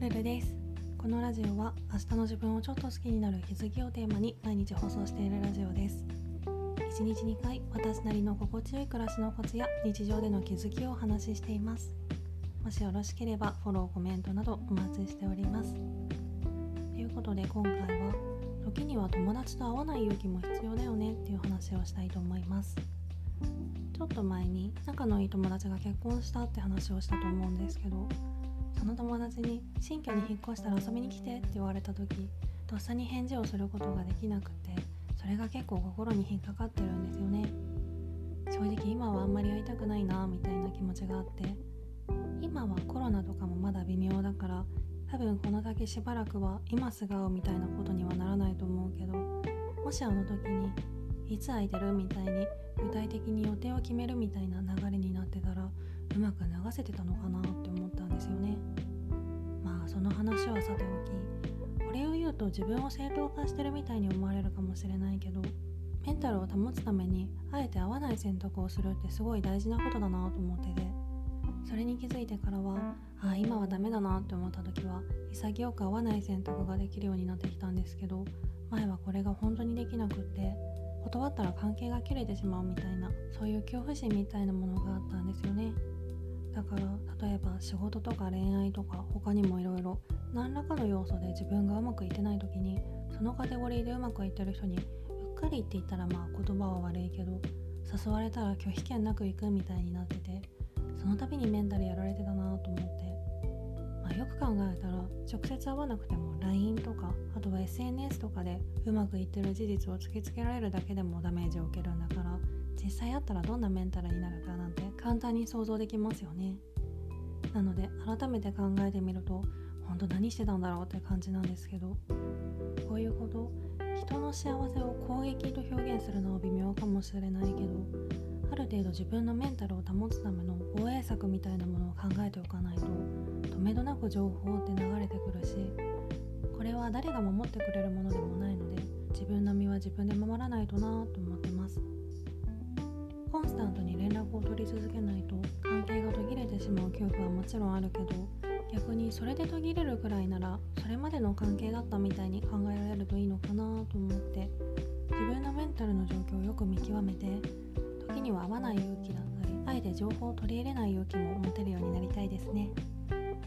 ルルです。このラジオは明日の自分をちょっと好きになる気づきをテーマに毎日放送しているラジオです。1日2回私なりの心地よい暮らしのコツや日常での気づきをお話ししています。もしよろしければフォローコメントなどお待ちしております。ということで今回は時には友達と会わない勇気も必要だよねっていう話をしたいと思います。ちょっと前に仲のいい友達が結婚したって話をしたと思うんですけど達に新居に引っ越したら遊びに来てって言われた時とっさに返事をすることができなくてそれが結構心に引っかかってるんですよね。正直今はあんまり会いたくないなみたいな気持ちがあって今はコロナとかもまだ微妙だから多分この先しばらくは今すぐ会うみたいなことにはならないと思うけどもしあの時にいつ空いてるみたいに具体的に予定を決めるみたいな流れになってたらうまく流せてたのかなって思ったんですよね。まあその話はさておきこれを言うと自分を正当化してるみたいに思われるかもしれないけどメンタルを保つためにあえて合わない選択をするってすごい大事なことだなと思っててそれに気づいてからはあ今はダメだなって思った時は潔く合わない選択ができるようになってきたんですけど前はこれが本当にできなくって断ったら関係が切れてしまうみたいなそういう恐怖心みたいなものがあったんですよね。だから例えば仕事とか恋愛とか他にもいろいろ何らかの要素で自分がうまくいってない時にそのカテゴリーでうまくいってる人にうっかりって言ったらまあ言葉は悪いけど誘われたら拒否権なく行くみたいになっててその度にメンタルやられてたなと思ってまあ、よく考えたら直接会わなくても LINE とかあとは SNS とかでうまくいってる事実を突きつけられるだけでもダメージを受けるんだから実際会ったらどんなメンタルになるかなんて簡単に想像できますよね。なので改めて考えてみると本当何してたんだろうって感じなんですけどこういうこと人の幸せを攻撃と表現するのは微妙かもしれないけどある程度自分のメンタルを保つための防衛策みたいなものを考えておかないと止めどなく情報って流れてくるしこれは誰が守ってくれるものでもないので自分の身は自分で守らないとなと思ってます。コンスタントにを取り続けないと関係が途切れてしまう恐怖はもちろんあるけど逆にそれで途切れるくらいならそれまでの関係だったみたいに考えられるといいのかなと思って自分のメンタルの状況をよく見極めて時には合わない勇気だったりあえて情報を取り入れない勇気も持てるようになりたいですね。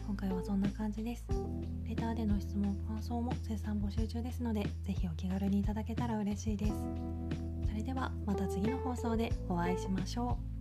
今回はそんな感じです。レターでの質問感想も絶賛募集中ですので是非お気軽にいただけたら嬉しいです。それではまた次の放送でお会いしましょう。